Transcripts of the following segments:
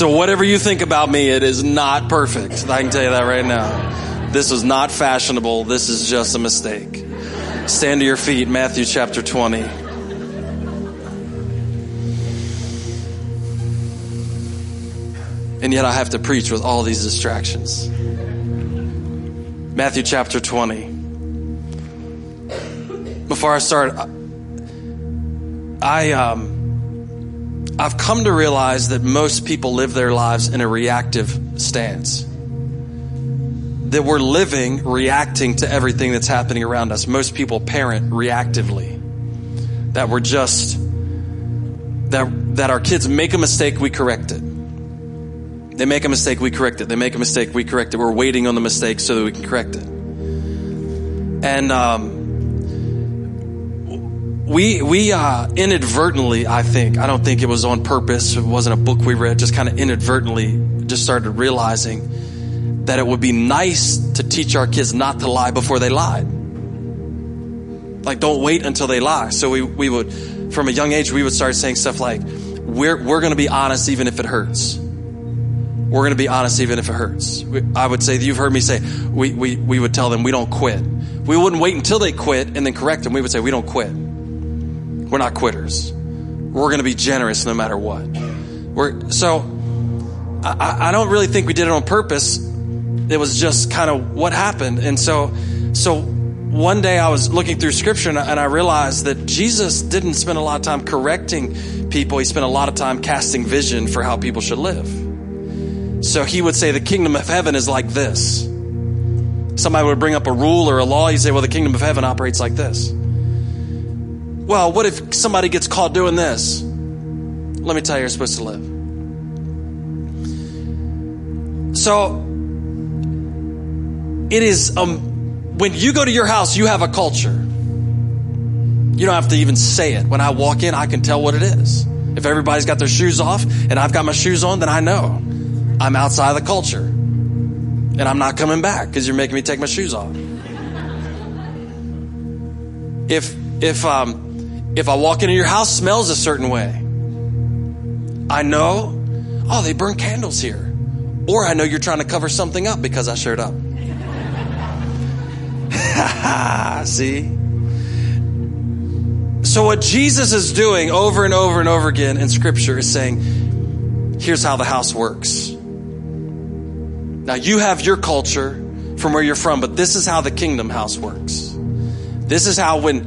So whatever you think about me, it is not perfect. I can tell you that right now. This is not fashionable. This is just a mistake. Stand to your feet, Matthew chapter 20. And yet I have to preach with all these distractions. Matthew chapter 20. Before I start, I um, I've come to realize that most people live their lives in a reactive stance. That we're living reacting to everything that's happening around us. Most people parent reactively. That we're just that that our kids make a mistake, we correct it. They make a mistake, we correct it. They make a mistake, we correct it. We're waiting on the mistake so that we can correct it. And um, we we uh, inadvertently, I think, I don't think it was on purpose. It wasn't a book we read. Just kind of inadvertently, just started realizing that it would be nice to teach our kids not to lie before they lied. Like, don't wait until they lie. So we we would, from a young age, we would start saying stuff like, "We're we're going to be honest even if it hurts." we're going to be honest even if it hurts. I would say, you've heard me say, we, we, we would tell them we don't quit. We wouldn't wait until they quit and then correct them. We would say, we don't quit. We're not quitters. We're going to be generous no matter what. We're, so I, I don't really think we did it on purpose. It was just kind of what happened. And so, so one day I was looking through scripture and I realized that Jesus didn't spend a lot of time correcting people. He spent a lot of time casting vision for how people should live. So he would say the kingdom of heaven is like this. Somebody would bring up a rule or a law. He'd say, well, the kingdom of heaven operates like this. Well, what if somebody gets caught doing this? Let me tell you, you're supposed to live. So, it is, um, when you go to your house, you have a culture. You don't have to even say it. When I walk in, I can tell what it is. If everybody's got their shoes off and I've got my shoes on, then I know. I'm outside of the culture. And I'm not coming back because you're making me take my shoes off. If if um if I walk into your house smells a certain way, I know, oh, they burn candles here. Or I know you're trying to cover something up because I showed up. See? So, what Jesus is doing over and over and over again in Scripture is saying, here's how the house works. Now, you have your culture from where you're from, but this is how the kingdom house works. This is how when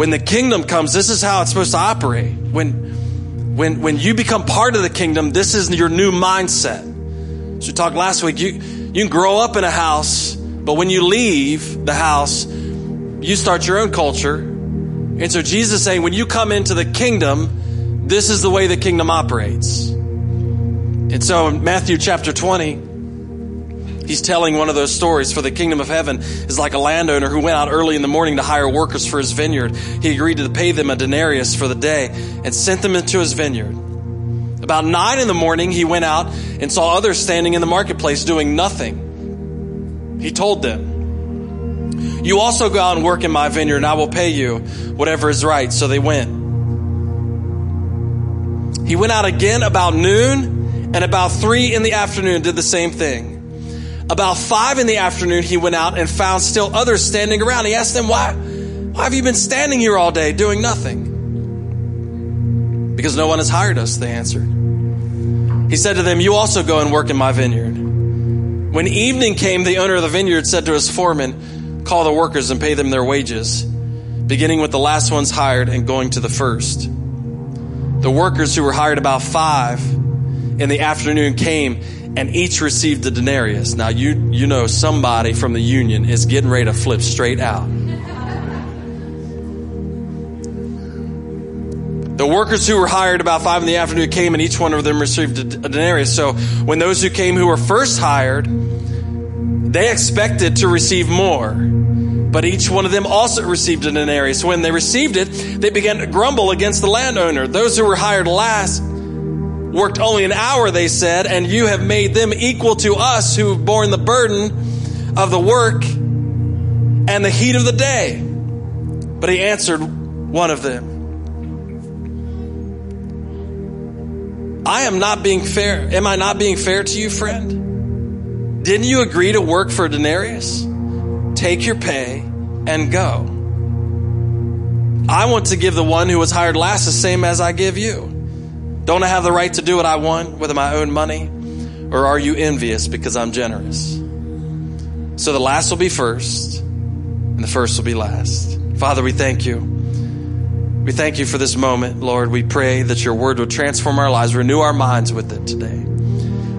when the kingdom comes, this is how it's supposed to operate. When when when you become part of the kingdom, this is your new mindset. So we talked last week, you you can grow up in a house, but when you leave the house, you start your own culture. And so Jesus is saying, when you come into the kingdom, this is the way the kingdom operates. And so in Matthew chapter 20, He's telling one of those stories for the kingdom of heaven is like a landowner who went out early in the morning to hire workers for his vineyard. He agreed to pay them a denarius for the day and sent them into his vineyard. About nine in the morning, he went out and saw others standing in the marketplace doing nothing. He told them, You also go out and work in my vineyard, and I will pay you whatever is right. So they went. He went out again about noon and about three in the afternoon, did the same thing. About five in the afternoon, he went out and found still others standing around. He asked them, Why, why have you been standing here all day doing nothing? Because no one has hired us, they answered. He said to them, You also go and work in my vineyard. When evening came, the owner of the vineyard said to his foreman, Call the workers and pay them their wages, beginning with the last ones hired and going to the first. The workers who were hired about five in the afternoon came and each received a denarius. Now you you know somebody from the union is getting ready to flip straight out. The workers who were hired about five in the afternoon came, and each one of them received a denarius. So when those who came who were first hired, they expected to receive more. But each one of them also received a denarius. When they received it, they began to grumble against the landowner. Those who were hired last worked only an hour, they said, and you have made them equal to us who have borne the burden of the work and the heat of the day. But he answered one of them I am not being fair. Am I not being fair to you, friend? Didn't you agree to work for a denarius? Take your pay and go. I want to give the one who was hired last the same as I give you. Don't I have the right to do what I want with my own money? Or are you envious because I'm generous? So the last will be first, and the first will be last. Father, we thank you. We thank you for this moment, Lord. We pray that your word would transform our lives, renew our minds with it today.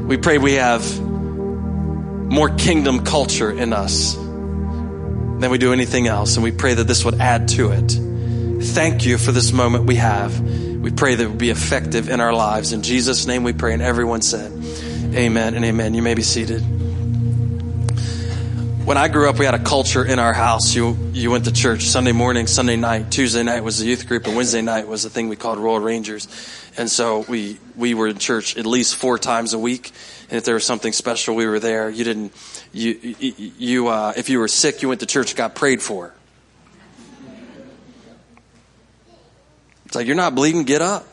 We pray we have more kingdom culture in us than we do anything else, and we pray that this would add to it. Thank you for this moment we have. We pray that it would be effective in our lives. In Jesus' name we pray, and everyone said, Amen and amen. You may be seated. When I grew up, we had a culture in our house. You, you went to church Sunday morning, Sunday night, Tuesday night was the youth group, and Wednesday night was the thing we called Royal Rangers. And so we, we were in church at least four times a week. And if there was something special, we were there. You didn't, you, you, uh, if you were sick, you went to church, got prayed for. It's like, you're not bleeding, get up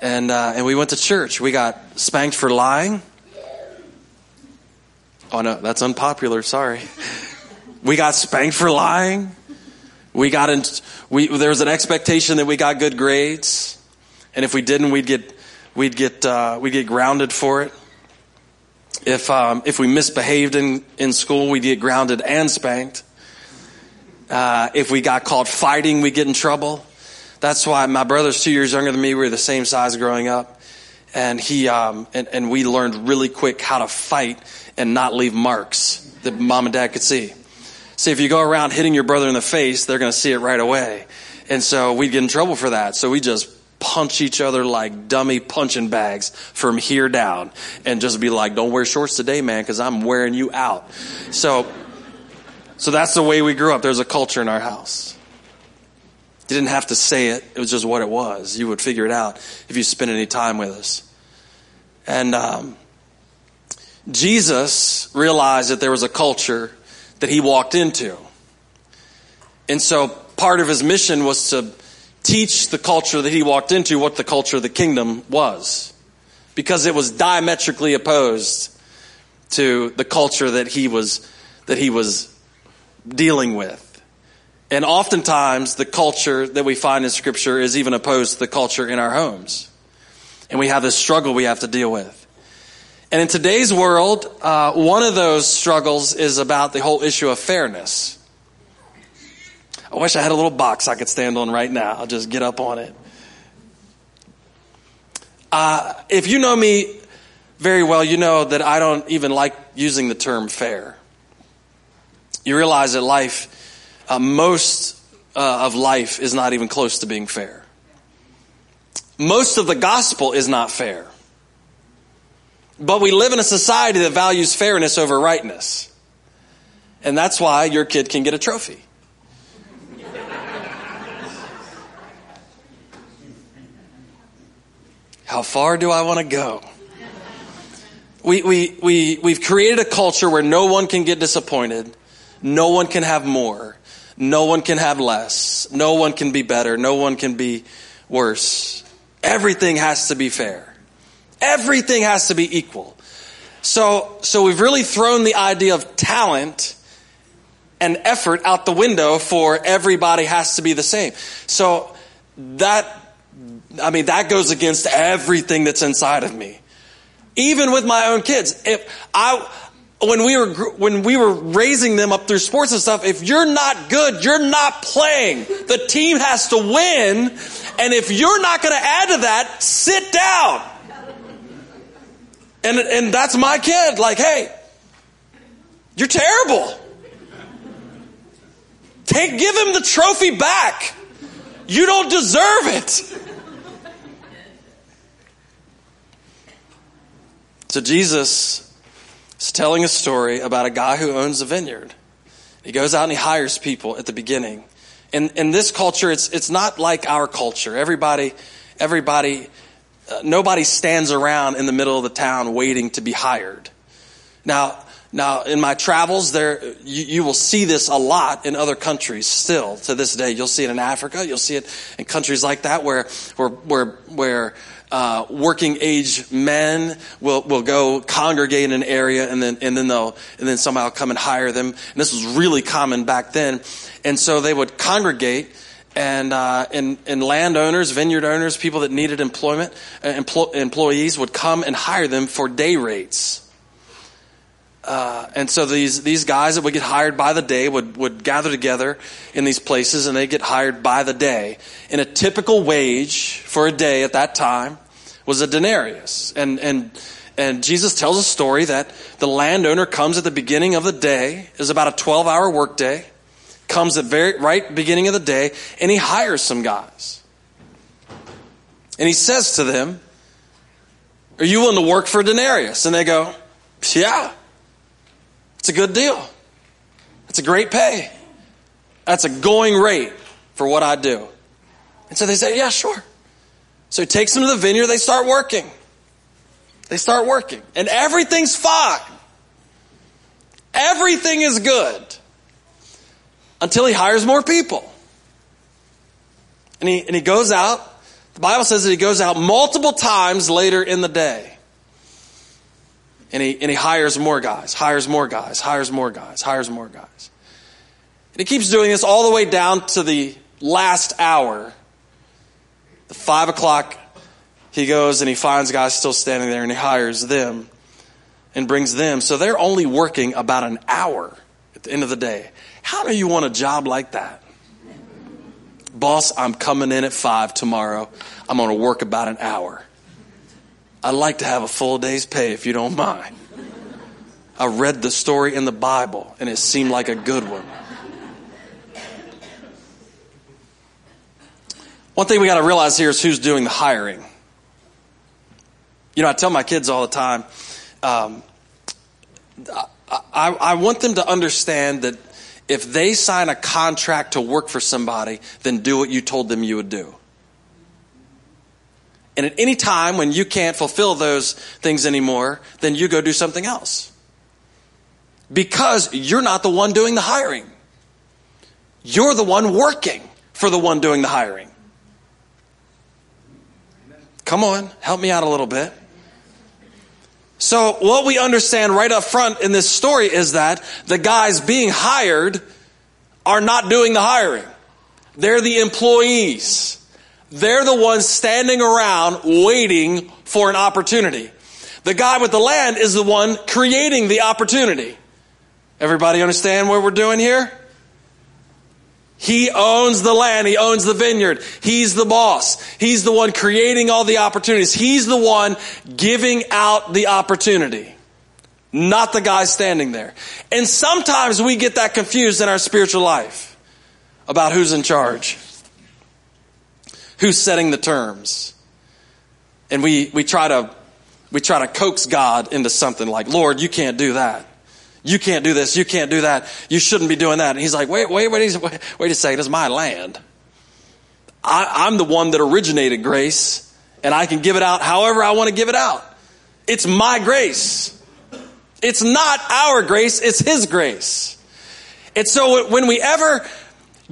and uh, and we went to church. We got spanked for lying. Oh no, that's unpopular. Sorry. We got spanked for lying. We got in. We there was an expectation that we got good grades, and if we didn't, we'd get we'd get uh, we'd get grounded for it. If um, if we misbehaved in in school, we'd get grounded and spanked. Uh, if we got caught fighting, we'd get in trouble. That's why my brother's two years younger than me. We were the same size growing up. And he, um, and, and we learned really quick how to fight and not leave marks that mom and dad could see. See, if you go around hitting your brother in the face, they're going to see it right away. And so we'd get in trouble for that. So we just punch each other like dummy punching bags from here down and just be like, don't wear shorts today, man, because I'm wearing you out. So, so that's the way we grew up. There's a culture in our house. Didn't have to say it. It was just what it was. You would figure it out if you spent any time with us. And um, Jesus realized that there was a culture that he walked into. And so part of his mission was to teach the culture that he walked into what the culture of the kingdom was. Because it was diametrically opposed to the culture that he was, that he was dealing with. And oftentimes, the culture that we find in Scripture is even opposed to the culture in our homes. And we have this struggle we have to deal with. And in today's world, uh, one of those struggles is about the whole issue of fairness. I wish I had a little box I could stand on right now. I'll just get up on it. Uh, if you know me very well, you know that I don't even like using the term fair. You realize that life uh, most uh, of life is not even close to being fair. Most of the gospel is not fair. But we live in a society that values fairness over rightness. And that's why your kid can get a trophy. How far do I want to go? We, we, we, we've created a culture where no one can get disappointed, no one can have more, no one can have less. No one can be better. No one can be worse. Everything has to be fair. Everything has to be equal. So, so we've really thrown the idea of talent and effort out the window for everybody has to be the same. So that, I mean, that goes against everything that's inside of me. Even with my own kids. If I, when we were when we were raising them up through sports and stuff if you're not good you're not playing. The team has to win and if you're not going to add to that sit down. And and that's my kid like hey you're terrible. Take give him the trophy back. You don't deserve it. So jesus is telling a story about a guy who owns a vineyard. He goes out and he hires people at the beginning. In, in this culture, it's, it's not like our culture. Everybody, everybody, uh, nobody stands around in the middle of the town waiting to be hired. Now, now, in my travels, there you, you, will see this a lot in other countries. Still to this day, you'll see it in Africa. You'll see it in countries like that, where where where where uh, working age men will, will go congregate in an area and then, and then they'll, and then somehow come and hire them. And this was really common back then. And so they would congregate and, uh, and, and landowners, vineyard owners, people that needed employment, uh, empl- employees would come and hire them for day rates. Uh, and so these, these guys that would get hired by the day would, would gather together in these places and they get hired by the day. And a typical wage for a day at that time was a denarius. And, and, and Jesus tells a story that the landowner comes at the beginning of the day, is about a 12 hour workday, comes at very right beginning of the day, and he hires some guys. And he says to them, Are you willing to work for a denarius? And they go, Yeah. It's a good deal. It's a great pay. That's a going rate for what I do. And so they say, yeah, sure. So he takes them to the vineyard. They start working. They start working. And everything's fine. Everything is good. Until he hires more people. And he, and he goes out. The Bible says that he goes out multiple times later in the day. And he, and he hires more guys, hires more guys, hires more guys, hires more guys. And he keeps doing this all the way down to the last hour. The five o'clock, he goes and he finds guys still standing there and he hires them and brings them. So they're only working about an hour at the end of the day. How do you want a job like that? Boss, I'm coming in at five tomorrow. I'm going to work about an hour. I'd like to have a full day's pay if you don't mind. I read the story in the Bible and it seemed like a good one. One thing we got to realize here is who's doing the hiring. You know, I tell my kids all the time, um, I, I want them to understand that if they sign a contract to work for somebody, then do what you told them you would do. And at any time when you can't fulfill those things anymore, then you go do something else. Because you're not the one doing the hiring. You're the one working for the one doing the hiring. Come on, help me out a little bit. So, what we understand right up front in this story is that the guys being hired are not doing the hiring. They're the employees. They're the ones standing around waiting for an opportunity. The guy with the land is the one creating the opportunity. Everybody understand what we're doing here? He owns the land. He owns the vineyard. He's the boss. He's the one creating all the opportunities. He's the one giving out the opportunity, not the guy standing there. And sometimes we get that confused in our spiritual life about who's in charge who's setting the terms. And we, we try to, we try to coax God into something like, Lord, you can't do that. You can't do this. You can't do that. You shouldn't be doing that. And he's like, wait, wait, wait, wait, wait a second. It's my land. I, I'm the one that originated grace and I can give it out however I want to give it out. It's my grace. It's not our grace. It's his grace. And so when we ever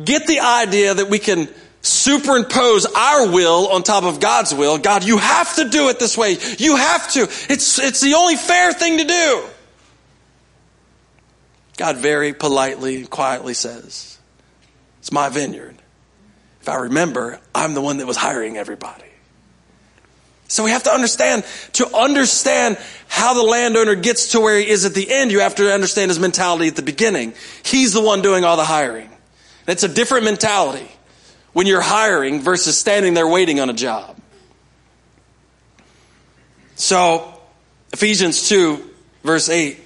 get the idea that we can superimpose our will on top of God's will. God, you have to do it this way. You have to. It's, it's the only fair thing to do. God very politely and quietly says, It's my vineyard. If I remember, I'm the one that was hiring everybody. So we have to understand, to understand how the landowner gets to where he is at the end, you have to understand his mentality at the beginning. He's the one doing all the hiring. It's a different mentality when you're hiring versus standing there waiting on a job. So, Ephesians 2, verse 8,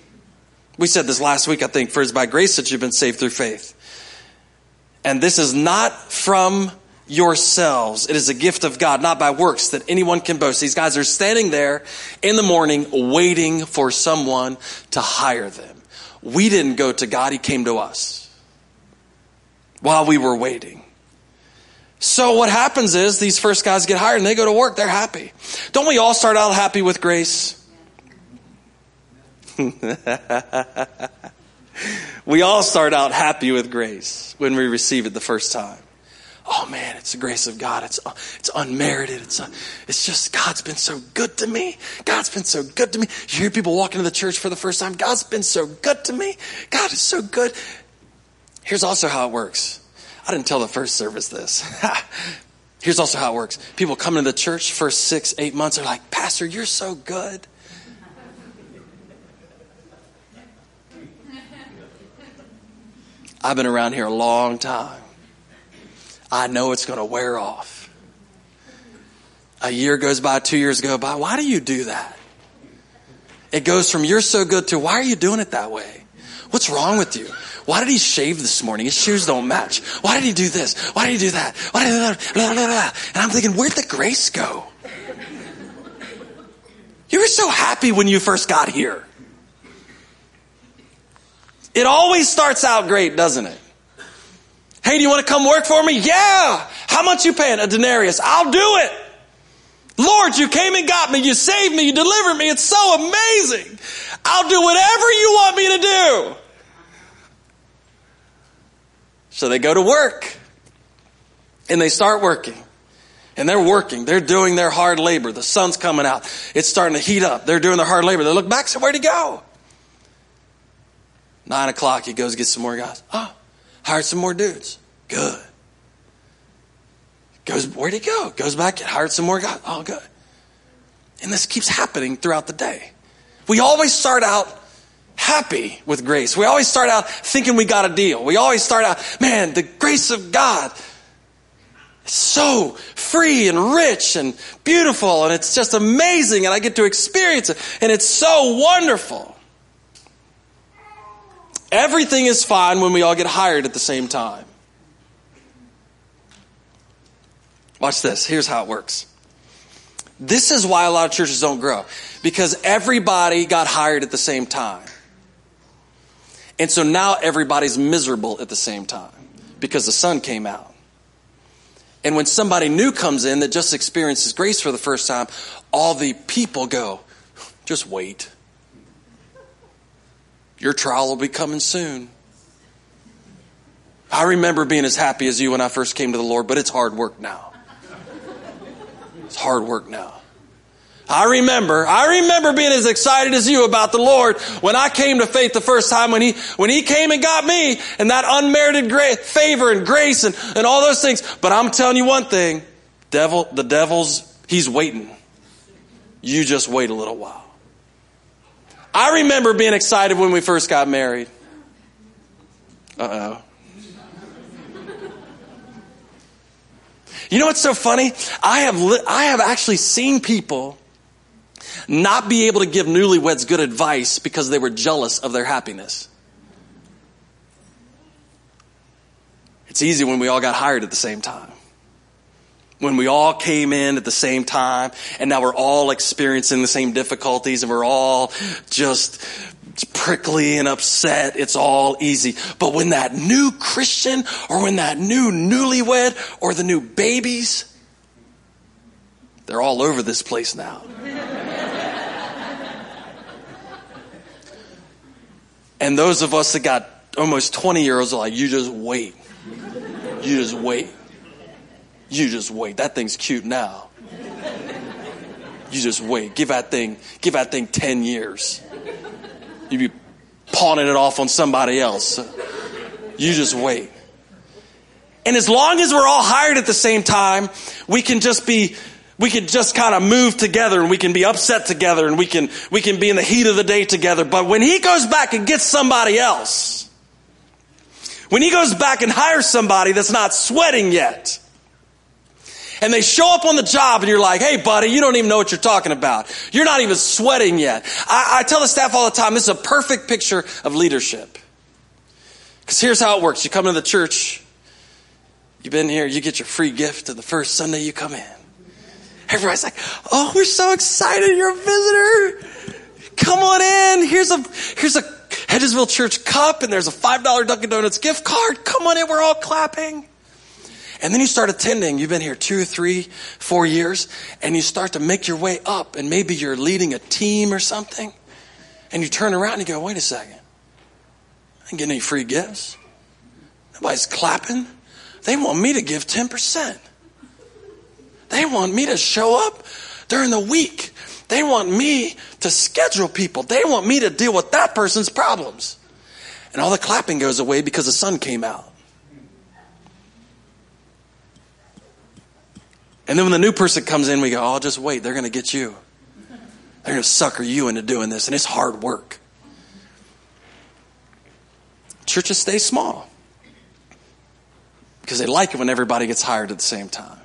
we said this last week, I think, for it's by grace that you've been saved through faith. And this is not from yourselves. It is a gift of God, not by works that anyone can boast. These guys are standing there in the morning waiting for someone to hire them. We didn't go to God, He came to us while we were waiting. So what happens is these first guys get hired and they go to work, they're happy. Don't we all start out happy with grace? we all start out happy with grace when we receive it the first time. oh man, it's the grace of God. It's, it's unmerited. It's, it's just, God's been so good to me. God's been so good to me. You hear people walking to the church for the first time. God's been so good to me. God is so good. Here's also how it works. I didn't tell the first service this. Here's also how it works. People come into the church first six, eight months are like, Pastor, you're so good. I've been around here a long time. I know it's going to wear off. A year goes by, two years go by. Why do you do that? It goes from you're so good to why are you doing it that way? What's wrong with you? Why did he shave this morning? His shoes don't match. Why did he do this? Why did he do that? Why did he do blah, blah, blah. And I'm thinking, where'd the grace go? You were so happy when you first got here. It always starts out great, doesn't it? Hey, do you want to come work for me? Yeah. How much you paying? A denarius. I'll do it. Lord, you came and got me. You saved me. You delivered me. It's so amazing. I'll do whatever you want me to do. So they go to work and they start working. And they're working. They're doing their hard labor. The sun's coming out. It's starting to heat up. They're doing their hard labor. They look back and say, Where'd he go? Nine o'clock, he goes get some more guys. Oh, hired some more dudes. Good. Goes, where'd he go? Goes back, hired some more guys. Oh, good. And this keeps happening throughout the day. We always start out happy with grace. We always start out thinking we got a deal. We always start out, man, the grace of God is so free and rich and beautiful and it's just amazing and I get to experience it and it's so wonderful. Everything is fine when we all get hired at the same time. Watch this. Here's how it works. This is why a lot of churches don't grow. Because everybody got hired at the same time. And so now everybody's miserable at the same time because the sun came out. And when somebody new comes in that just experiences grace for the first time, all the people go, just wait. Your trial will be coming soon. I remember being as happy as you when I first came to the Lord, but it's hard work now. It's hard work now. I remember, I remember being as excited as you about the Lord when I came to faith the first time when He, when He came and got me and that unmerited gra- favor and grace and, and all those things. But I'm telling you one thing, devil, the devil's, he's waiting. You just wait a little while. I remember being excited when we first got married. Uh oh. You know what's so funny? I have, li- I have actually seen people not be able to give newlyweds good advice because they were jealous of their happiness. It's easy when we all got hired at the same time. When we all came in at the same time and now we're all experiencing the same difficulties and we're all just prickly and upset, it's all easy. But when that new Christian or when that new newlywed or the new babies, they're all over this place now. and those of us that got almost 20 year olds are like, you just wait. You just wait. You just wait. That thing's cute now. You just wait. Give that thing, give that thing 10 years. You'd be pawning it off on somebody else. You just wait. And as long as we're all hired at the same time, we can just be we can just kind of move together and we can be upset together and we can we can be in the heat of the day together. But when he goes back and gets somebody else, when he goes back and hires somebody that's not sweating yet, and they show up on the job and you're like, hey buddy, you don't even know what you're talking about. You're not even sweating yet. I, I tell the staff all the time, this is a perfect picture of leadership. Because here's how it works. You come to the church, you've been here, you get your free gift the first Sunday you come in. Everybody's like, oh, we're so excited you're a visitor. Come on in. Here's a, here's a Hedgesville Church cup and there's a $5 Dunkin' Donuts gift card. Come on in. We're all clapping. And then you start attending. You've been here two, three, four years, and you start to make your way up, and maybe you're leading a team or something. And you turn around and you go, wait a second. I didn't get any free gifts. Nobody's clapping. They want me to give 10%. They want me to show up during the week. They want me to schedule people. They want me to deal with that person's problems. And all the clapping goes away because the sun came out. And then when the new person comes in, we go, oh, just wait. They're going to get you. They're going to sucker you into doing this. And it's hard work. Churches stay small because they like it when everybody gets hired at the same time.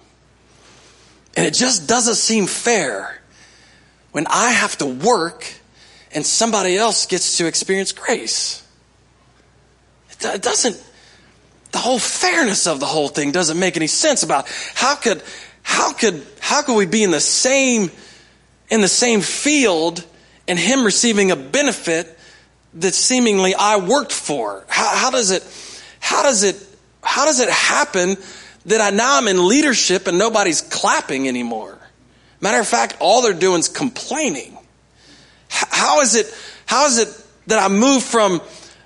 And it just doesn't seem fair when I have to work and somebody else gets to experience grace. It doesn't, the whole fairness of the whole thing doesn't make any sense about how could, how could, how could we be in the same, in the same field and him receiving a benefit that seemingly I worked for? How, how does it, how does it, how does it happen that I now I'm in leadership and nobody's clapping anymore? Matter of fact, all they're doing is complaining. How is it, how is it that I move from,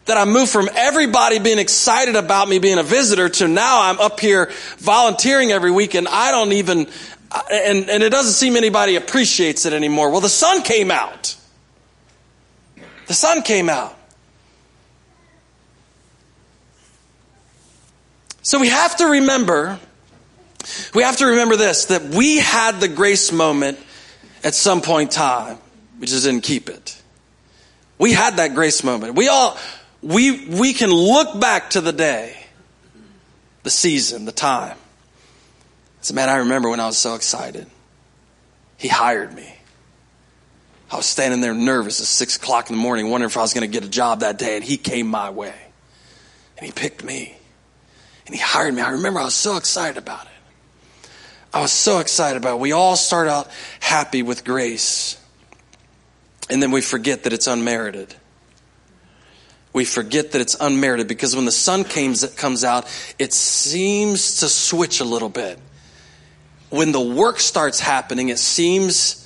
that I move from everybody being excited about me being a visitor to now I'm up here volunteering every week and I don't even, uh, and, and it doesn't seem anybody appreciates it anymore. Well, the sun came out. The sun came out. So we have to remember we have to remember this that we had the grace moment at some point in time. We just didn't keep it. We had that grace moment. We all, we, we can look back to the day, the season, the time. So, man, I remember when I was so excited. He hired me. I was standing there nervous at six o'clock in the morning, wondering if I was going to get a job that day, and he came my way. And he picked me. And he hired me. I remember I was so excited about it. I was so excited about it. We all start out happy with grace. And then we forget that it's unmerited. We forget that it's unmerited because when the sun comes out, it seems to switch a little bit. When the work starts happening, it seems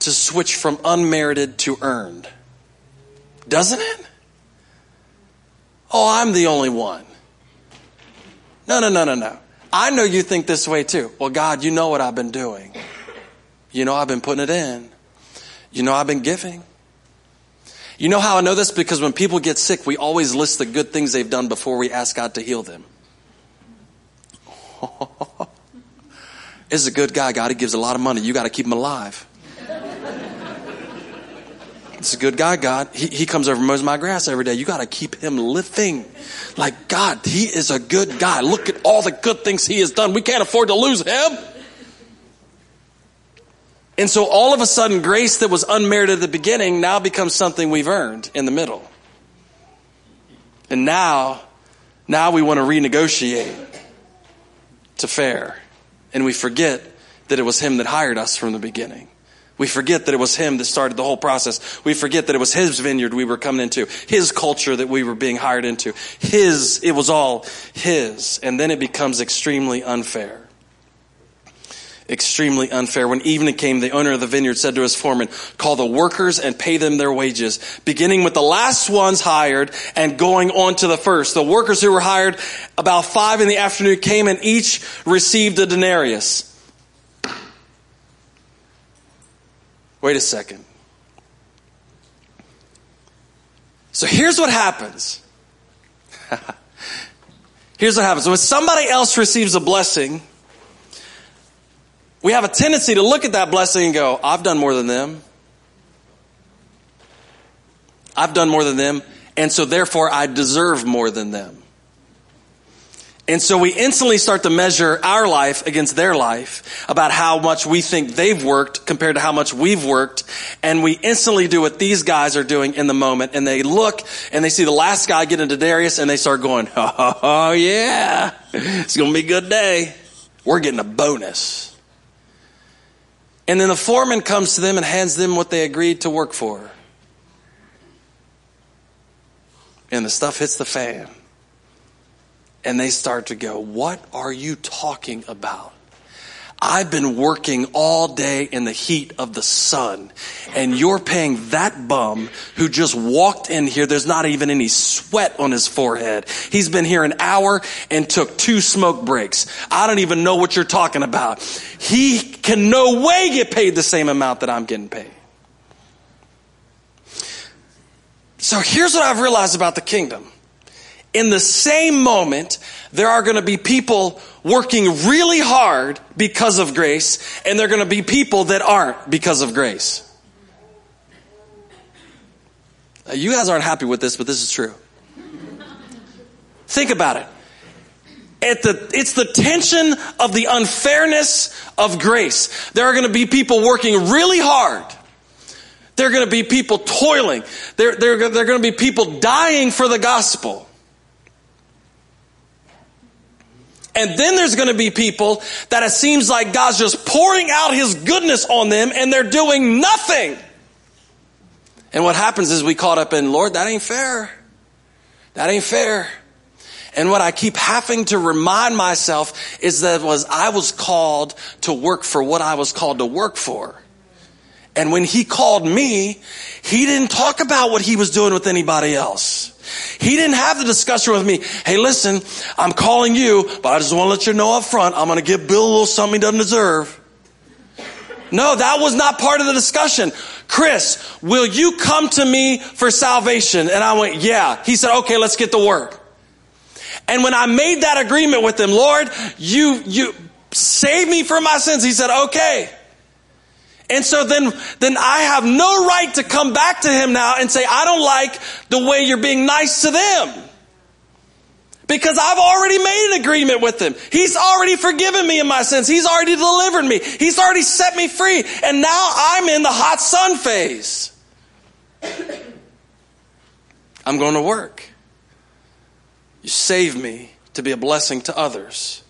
to switch from unmerited to earned. Doesn't it? Oh, I'm the only one. No, no, no, no, no. I know you think this way too. Well, God, you know what I've been doing. You know I've been putting it in. You know I've been giving. You know how I know this? Because when people get sick, we always list the good things they've done before we ask God to heal them. this is a good guy. God, he gives a lot of money. You got to keep him alive. It's a good guy, God. He, he comes over and mows my grass every day. You got to keep him living. Like, God, he is a good guy. Look at all the good things he has done. We can't afford to lose him. And so all of a sudden, grace that was unmerited at the beginning now becomes something we've earned in the middle. And now, now we want to renegotiate to fair. And we forget that it was him that hired us from the beginning. We forget that it was him that started the whole process. We forget that it was his vineyard we were coming into, his culture that we were being hired into. His, it was all his. And then it becomes extremely unfair. Extremely unfair. When evening came, the owner of the vineyard said to his foreman, call the workers and pay them their wages, beginning with the last ones hired and going on to the first. The workers who were hired about five in the afternoon came and each received a denarius. Wait a second. So here's what happens. here's what happens. When somebody else receives a blessing, we have a tendency to look at that blessing and go, I've done more than them. I've done more than them, and so therefore I deserve more than them. And so we instantly start to measure our life against their life about how much we think they've worked compared to how much we've worked. And we instantly do what these guys are doing in the moment. And they look and they see the last guy get a denarius and they start going, oh, yeah, it's going to be a good day. We're getting a bonus. And then the foreman comes to them and hands them what they agreed to work for. And the stuff hits the fan and they start to go, What are you talking about? I've been working all day in the heat of the sun and you're paying that bum who just walked in here. There's not even any sweat on his forehead. He's been here an hour and took two smoke breaks. I don't even know what you're talking about. He can no way get paid the same amount that I'm getting paid. So here's what I've realized about the kingdom. In the same moment, there are going to be people working really hard because of grace, and there are going to be people that aren't because of grace. Uh, you guys aren't happy with this, but this is true. Think about it. The, it's the tension of the unfairness of grace. There are going to be people working really hard. There are going to be people toiling. There, there, there are going to be people dying for the gospel. And then there's going to be people that it seems like God's just pouring out his goodness on them and they're doing nothing. And what happens is we caught up in, Lord, that ain't fair. That ain't fair. And what I keep having to remind myself is that was I was called to work for what I was called to work for. And when he called me, he didn't talk about what he was doing with anybody else. He didn't have the discussion with me. Hey, listen, I'm calling you, but I just want to let you know up front, I'm going to give Bill a little something he doesn't deserve. No, that was not part of the discussion. Chris, will you come to me for salvation? And I went, yeah. He said, okay, let's get to work. And when I made that agreement with him, Lord, you, you save me from my sins. He said, okay. And so then, then I have no right to come back to him now and say, I don't like the way you're being nice to them. Because I've already made an agreement with him. He's already forgiven me in my sins. He's already delivered me. He's already set me free. And now I'm in the hot sun phase. I'm going to work. You save me to be a blessing to others.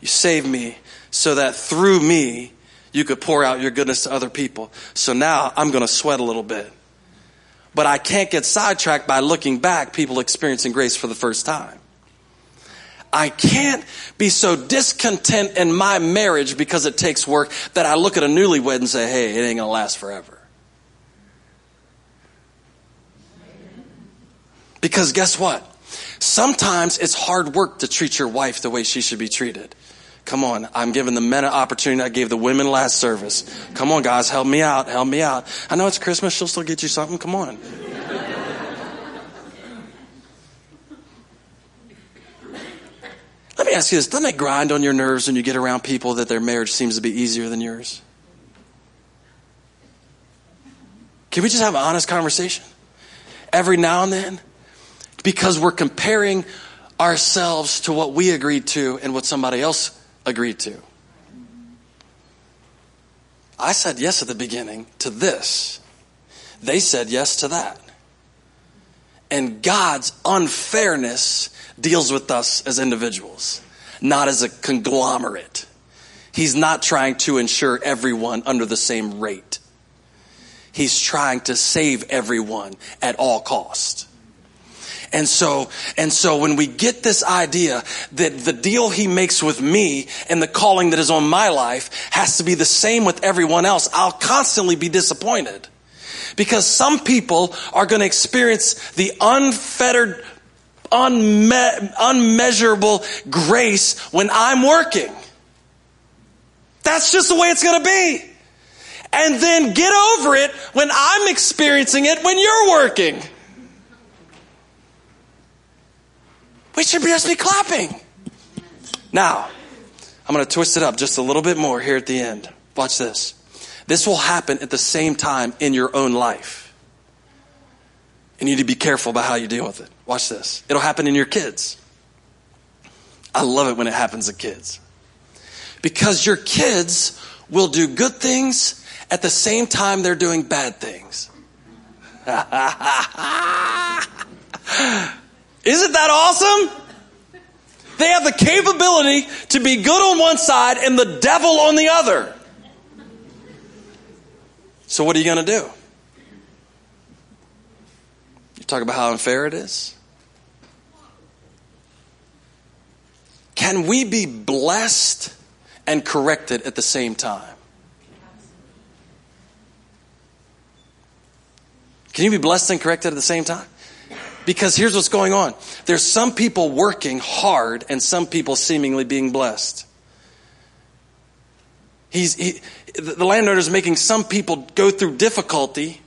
You save me so that through me, you could pour out your goodness to other people. So now I'm going to sweat a little bit. But I can't get sidetracked by looking back, people experiencing grace for the first time. I can't be so discontent in my marriage because it takes work that I look at a newlywed and say, hey, it ain't going to last forever. Because guess what? Sometimes it's hard work to treat your wife the way she should be treated. Come on, I'm giving the men an opportunity. I gave the women last service. Come on, guys, help me out. Help me out. I know it's Christmas. She'll still get you something. Come on. Let me ask you this. Doesn't it grind on your nerves when you get around people that their marriage seems to be easier than yours? Can we just have an honest conversation? Every now and then? Because we're comparing ourselves to what we agreed to and what somebody else agreed to. I said yes at the beginning to this. They said yes to that. And God's unfairness deals with us as individuals, not as a conglomerate. He's not trying to ensure everyone under the same rate. He's trying to save everyone at all cost. And so, and so when we get this idea that the deal he makes with me and the calling that is on my life has to be the same with everyone else, I'll constantly be disappointed. Because some people are going to experience the unfettered, unme- unmeasurable grace when I'm working. That's just the way it's going to be. And then get over it when I'm experiencing it when you're working. We should just be clapping. Now, I'm going to twist it up just a little bit more here at the end. Watch this. This will happen at the same time in your own life. And you need to be careful about how you deal with it. Watch this. It'll happen in your kids. I love it when it happens to kids. Because your kids will do good things at the same time they're doing bad things. Isn't that awesome? They have the capability to be good on one side and the devil on the other. So, what are you going to do? You talk about how unfair it is. Can we be blessed and corrected at the same time. Can you be blessed and corrected at the same time? Because here's what's going on. There's some people working hard and some people seemingly being blessed. He's, he, the landowner is making some people go through difficulty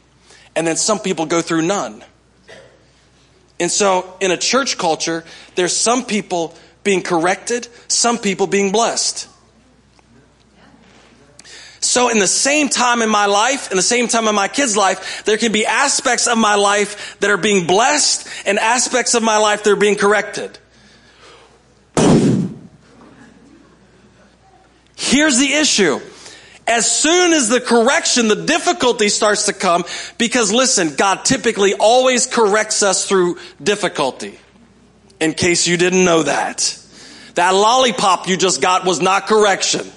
and then some people go through none. And so in a church culture, there's some people being corrected, some people being blessed. So in the same time in my life, in the same time in my kids' life, there can be aspects of my life that are being blessed and aspects of my life that are being corrected. Here's the issue. As soon as the correction, the difficulty starts to come, because listen, God typically always corrects us through difficulty. In case you didn't know that. That lollipop you just got was not correction.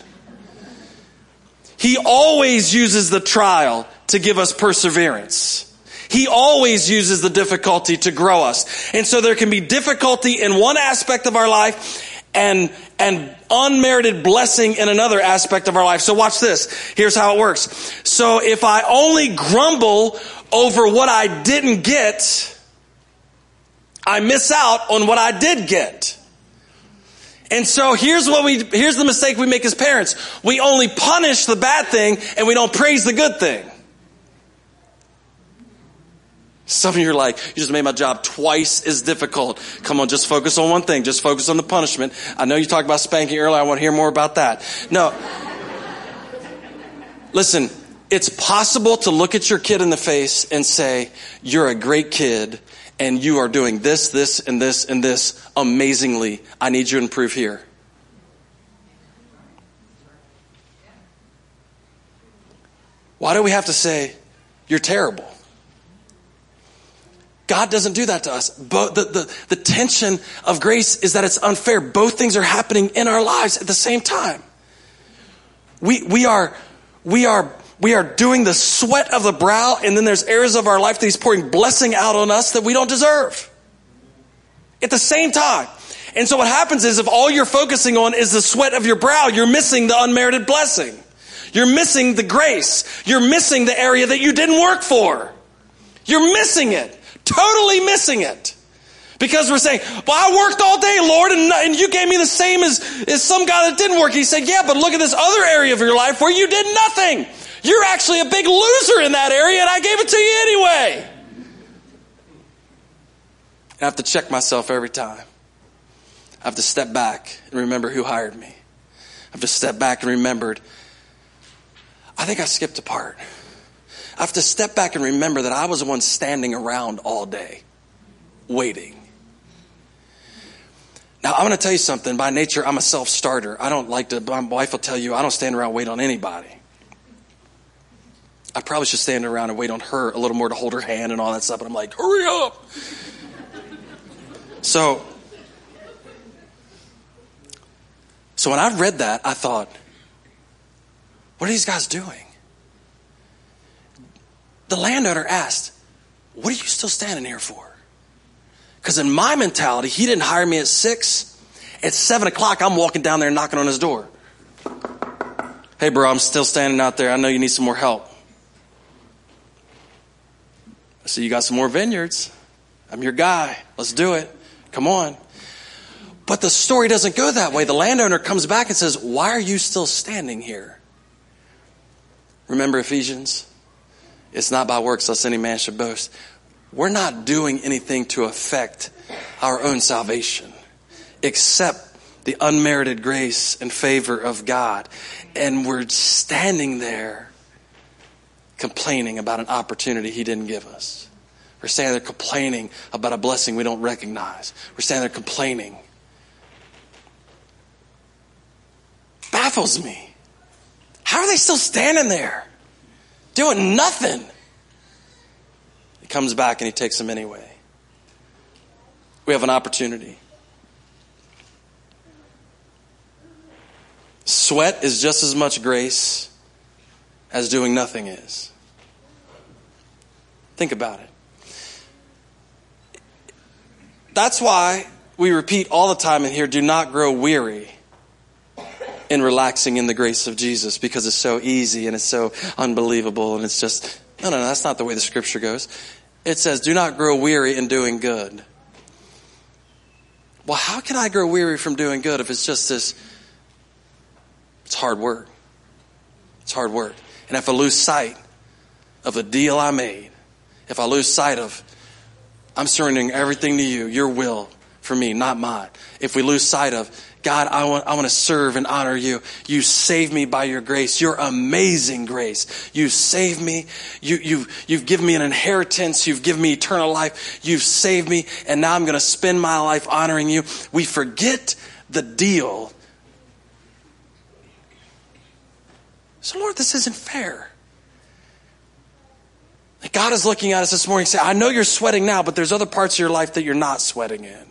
He always uses the trial to give us perseverance. He always uses the difficulty to grow us. And so there can be difficulty in one aspect of our life and, and unmerited blessing in another aspect of our life. So watch this. Here's how it works. So if I only grumble over what I didn't get, I miss out on what I did get. And so here's what we, here's the mistake we make as parents. We only punish the bad thing and we don't praise the good thing. Some of you are like, you just made my job twice as difficult. Come on, just focus on one thing. Just focus on the punishment. I know you talked about spanking earlier. I want to hear more about that. No. Listen, it's possible to look at your kid in the face and say, you're a great kid and you are doing this, this, and this, and this amazingly. I need you to improve here. Why do we have to say, you're terrible? God doesn't do that to us. But the, the, the tension of grace is that it's unfair. Both things are happening in our lives at the same time. We, we are, we are, we are doing the sweat of the brow, and then there's areas of our life that He's pouring blessing out on us that we don't deserve. At the same time. And so what happens is if all you're focusing on is the sweat of your brow, you're missing the unmerited blessing. You're missing the grace. You're missing the area that you didn't work for. You're missing it. Totally missing it. Because we're saying, well, I worked all day, Lord, and, and you gave me the same as, as some guy that didn't work. He said, yeah, but look at this other area of your life where you did nothing. You're actually a big loser in that area, and I gave it to you anyway. I have to check myself every time. I have to step back and remember who hired me. I have to step back and remembered, I think I skipped a part. I have to step back and remember that I was the one standing around all day, waiting. Now, I'm going to tell you something. By nature, I'm a self starter. I don't like to, my wife will tell you, I don't stand around wait on anybody. I probably should stand around and wait on her a little more to hold her hand and all that stuff. But I'm like, hurry up. so, so when I read that, I thought, what are these guys doing? the landowner asked, What are you still standing here for? Because in my mentality, he didn't hire me at six. At seven o'clock, I'm walking down there knocking on his door. Hey, bro, I'm still standing out there. I know you need some more help. I see you got some more vineyards. I'm your guy. Let's do it. Come on. But the story doesn't go that way. The landowner comes back and says, Why are you still standing here? Remember Ephesians? It's not by works, lest any man should boast. We're not doing anything to affect our own salvation except the unmerited grace and favor of God. And we're standing there complaining about an opportunity He didn't give us. We're standing there complaining about a blessing we don't recognize. We're standing there complaining. Baffles me. How are they still standing there? doing nothing. Comes back and he takes them anyway. We have an opportunity. Sweat is just as much grace as doing nothing is. Think about it. That's why we repeat all the time in here do not grow weary in relaxing in the grace of Jesus because it's so easy and it's so unbelievable and it's just, no, no, no, that's not the way the scripture goes. It says, do not grow weary in doing good. Well, how can I grow weary from doing good if it's just this? It's hard work. It's hard work. And if I lose sight of the deal I made, if I lose sight of, I'm surrendering everything to you, your will for me, not mine. If we lose sight of, God, I want, I want to serve and honor you. You saved me by your grace, your amazing grace. You saved me. You, you've, you've given me an inheritance. You've given me eternal life. You've saved me. And now I'm going to spend my life honoring you. We forget the deal. So, Lord, this isn't fair. God is looking at us this morning and saying, I know you're sweating now, but there's other parts of your life that you're not sweating in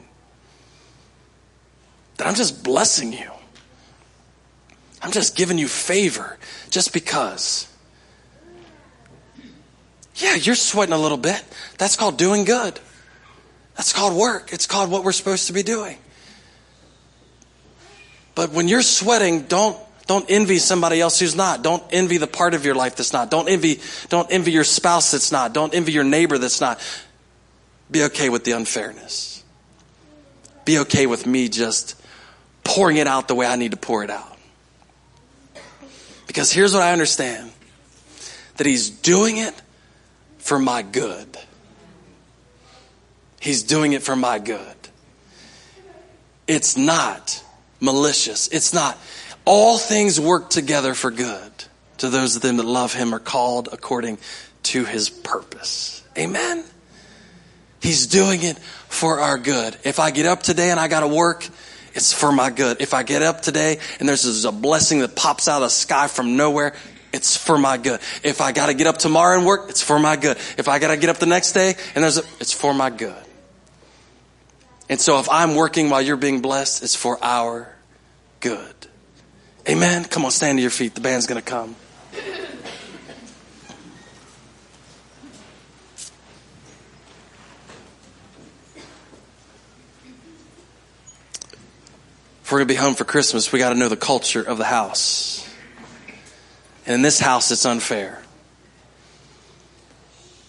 that I'm just blessing you. I'm just giving you favor just because. Yeah, you're sweating a little bit. That's called doing good. That's called work. It's called what we're supposed to be doing. But when you're sweating, don't don't envy somebody else who's not. Don't envy the part of your life that's not. Don't envy don't envy your spouse that's not. Don't envy your neighbor that's not. Be okay with the unfairness. Be okay with me just pouring it out the way I need to pour it out. Because here's what I understand that He's doing it for my good. He's doing it for my good. It's not malicious. It's not. All things work together for good to those of them that love Him are called according to His purpose. Amen. He's doing it for our good. If I get up today and I got to work, it's for my good. If I get up today and there's a blessing that pops out of the sky from nowhere, it's for my good. If I got to get up tomorrow and work, it's for my good. If I got to get up the next day and there's a, it's for my good. And so if I'm working while you're being blessed, it's for our good. Amen. Come on, stand to your feet. The band's to come. If we're going to be home for Christmas, we got to know the culture of the house. And in this house, it's unfair.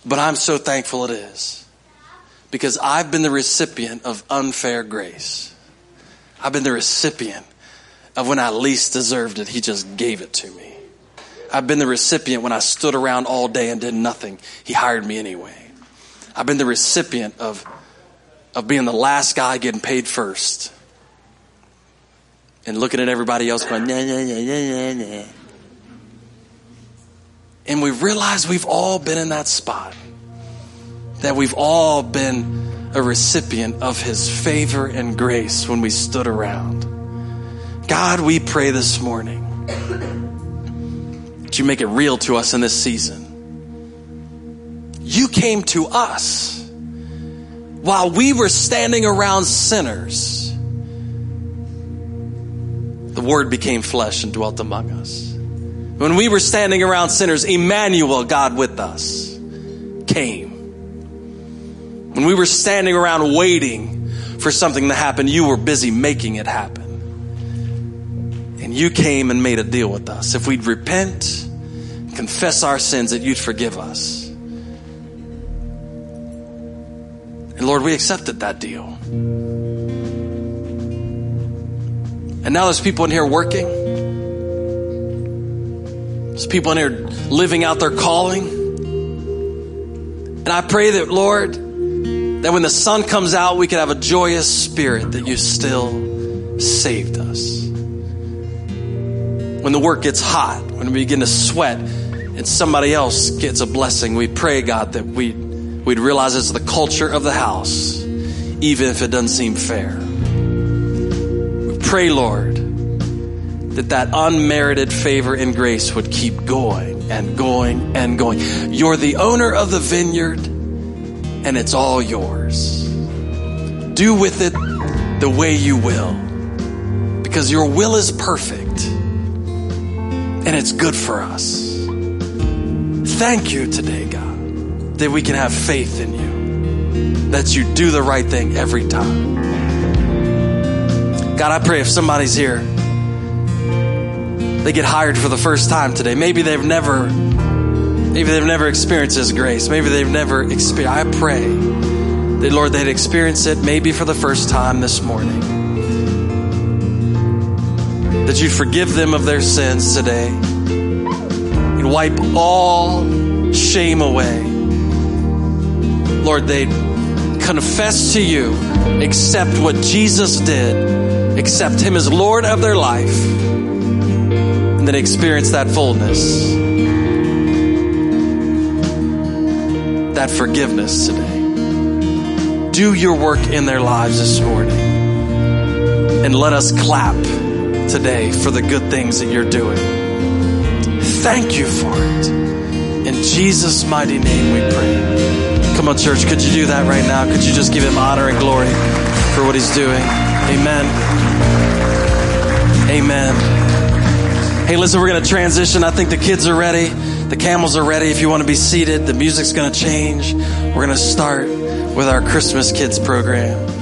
But I'm so thankful it is. Because I've been the recipient of unfair grace. I've been the recipient of when I least deserved it, He just gave it to me. I've been the recipient when I stood around all day and did nothing. He hired me anyway. I've been the recipient of, of being the last guy getting paid first and looking at everybody else going, nah, nah, nah, nah, nah. And we realize we've all been in that spot. That we've all been a recipient of His favor and grace when we stood around. God, we pray this morning that you make it real to us in this season. You came to us while we were standing around sinners the Word became flesh and dwelt among us. When we were standing around sinners, Emmanuel, God with us, came. When we were standing around waiting for something to happen, you were busy making it happen. And you came and made a deal with us. If we'd repent, confess our sins, that you'd forgive us. And Lord, we accepted that deal. And now there's people in here working. There's people in here living out their calling. And I pray that, Lord, that when the sun comes out, we can have a joyous spirit that you still saved us. When the work gets hot, when we begin to sweat, and somebody else gets a blessing, we pray, God, that we, we'd realize it's the culture of the house, even if it doesn't seem fair pray, Lord, that that unmerited favor and grace would keep going and going and going. You're the owner of the vineyard, and it's all yours. Do with it the way you will, because your will is perfect and it's good for us. Thank you today, God, that we can have faith in you, that you do the right thing every time. God, I pray if somebody's here they get hired for the first time today. Maybe they've never, maybe they've never experienced His grace. Maybe they've never experienced. I pray that Lord, they'd experience it maybe for the first time this morning. That you'd forgive them of their sins today. You'd wipe all shame away. Lord, they'd confess to you, accept what Jesus did, accept Him as Lord of their life, and then experience that fullness, that forgiveness today. Do your work in their lives this morning. And let us clap today for the good things that you're doing. Thank you for it. In Jesus' mighty name we pray. Come on, church, could you do that right now? Could you just give him honor and glory for what he's doing? Amen. Amen. Hey, listen, we're going to transition. I think the kids are ready. The camels are ready. If you want to be seated, the music's going to change. We're going to start with our Christmas Kids program.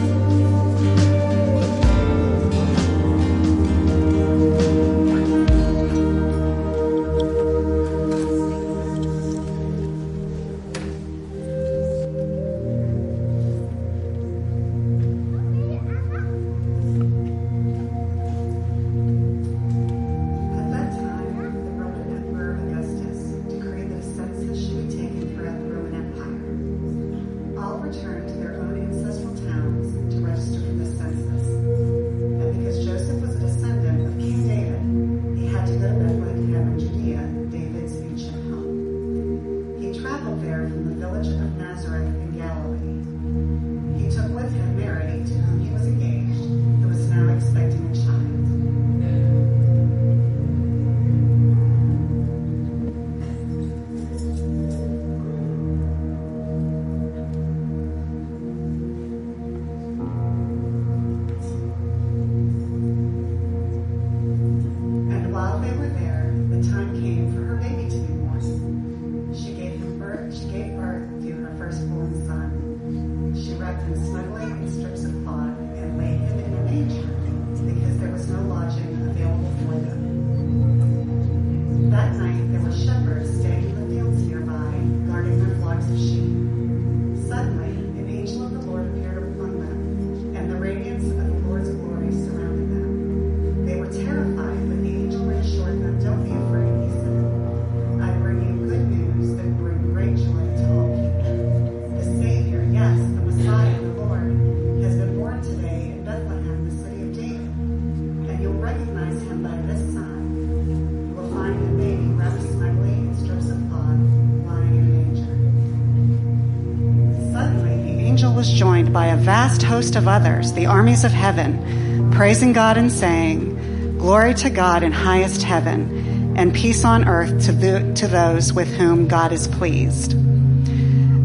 Vast host of others, the armies of heaven, praising God and saying, Glory to God in highest heaven, and peace on earth to, the, to those with whom God is pleased.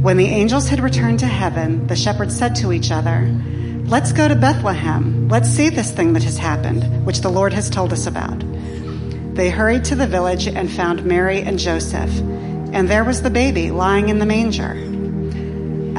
When the angels had returned to heaven, the shepherds said to each other, Let's go to Bethlehem. Let's see this thing that has happened, which the Lord has told us about. They hurried to the village and found Mary and Joseph, and there was the baby lying in the manger.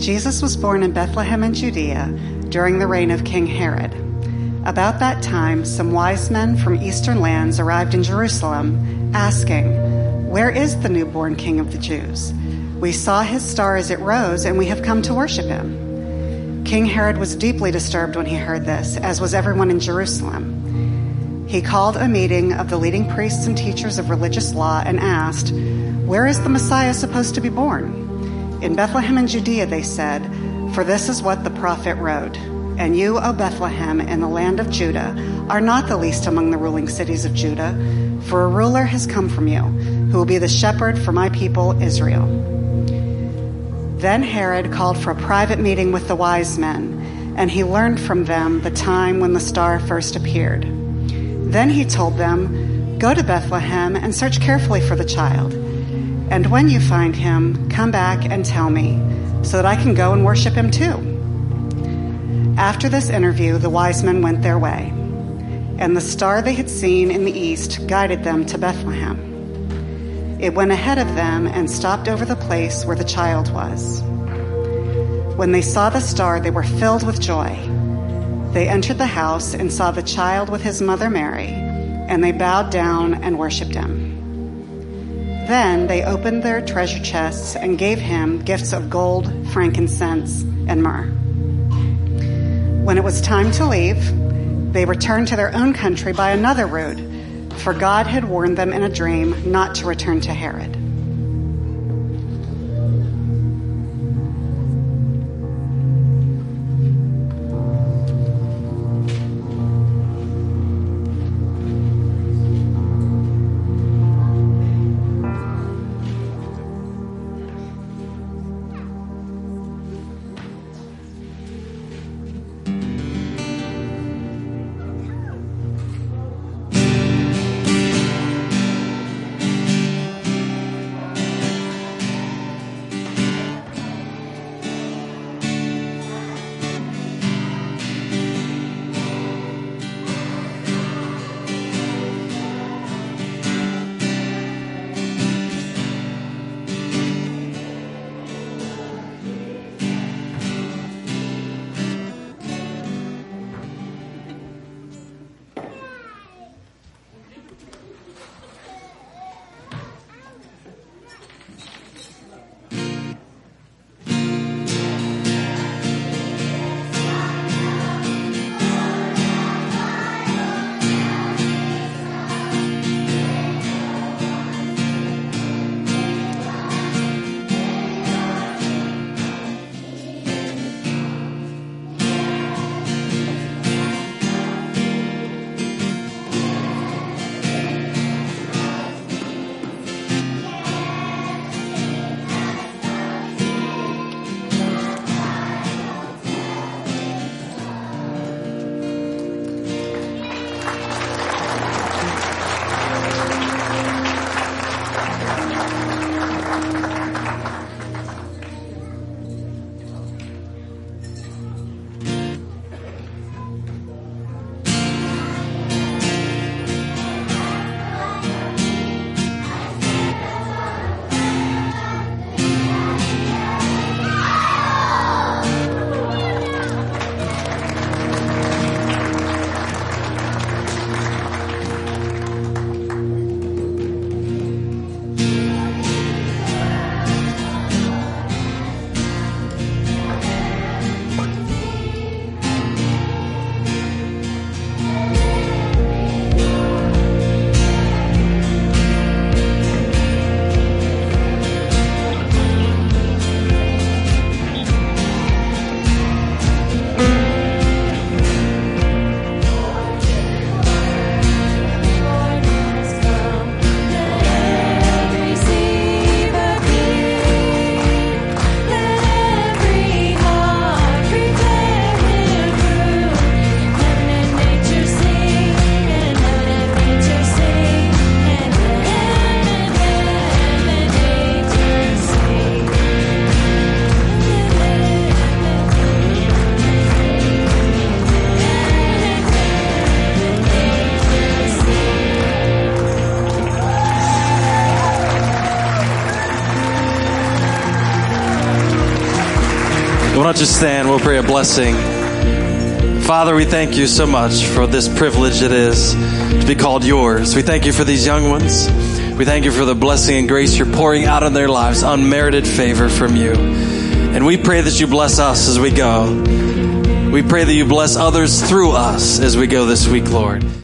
Jesus was born in Bethlehem in Judea during the reign of King Herod. About that time, some wise men from eastern lands arrived in Jerusalem, asking, Where is the newborn King of the Jews? We saw his star as it rose, and we have come to worship him. King Herod was deeply disturbed when he heard this, as was everyone in Jerusalem. He called a meeting of the leading priests and teachers of religious law and asked, Where is the Messiah supposed to be born? In Bethlehem in Judea, they said, For this is what the prophet wrote. And you, O Bethlehem, in the land of Judah, are not the least among the ruling cities of Judah, for a ruler has come from you, who will be the shepherd for my people Israel. Then Herod called for a private meeting with the wise men, and he learned from them the time when the star first appeared. Then he told them, Go to Bethlehem and search carefully for the child. And when you find him, come back and tell me, so that I can go and worship him too. After this interview, the wise men went their way, and the star they had seen in the east guided them to Bethlehem. It went ahead of them and stopped over the place where the child was. When they saw the star, they were filled with joy. They entered the house and saw the child with his mother Mary, and they bowed down and worshiped him. Then they opened their treasure chests and gave him gifts of gold, frankincense, and myrrh. When it was time to leave, they returned to their own country by another route, for God had warned them in a dream not to return to Herod. Don't you stand? We'll pray a blessing. Father, we thank you so much for this privilege it is to be called yours. We thank you for these young ones. We thank you for the blessing and grace you're pouring out in their lives, unmerited favor from you. And we pray that you bless us as we go. We pray that you bless others through us as we go this week, Lord.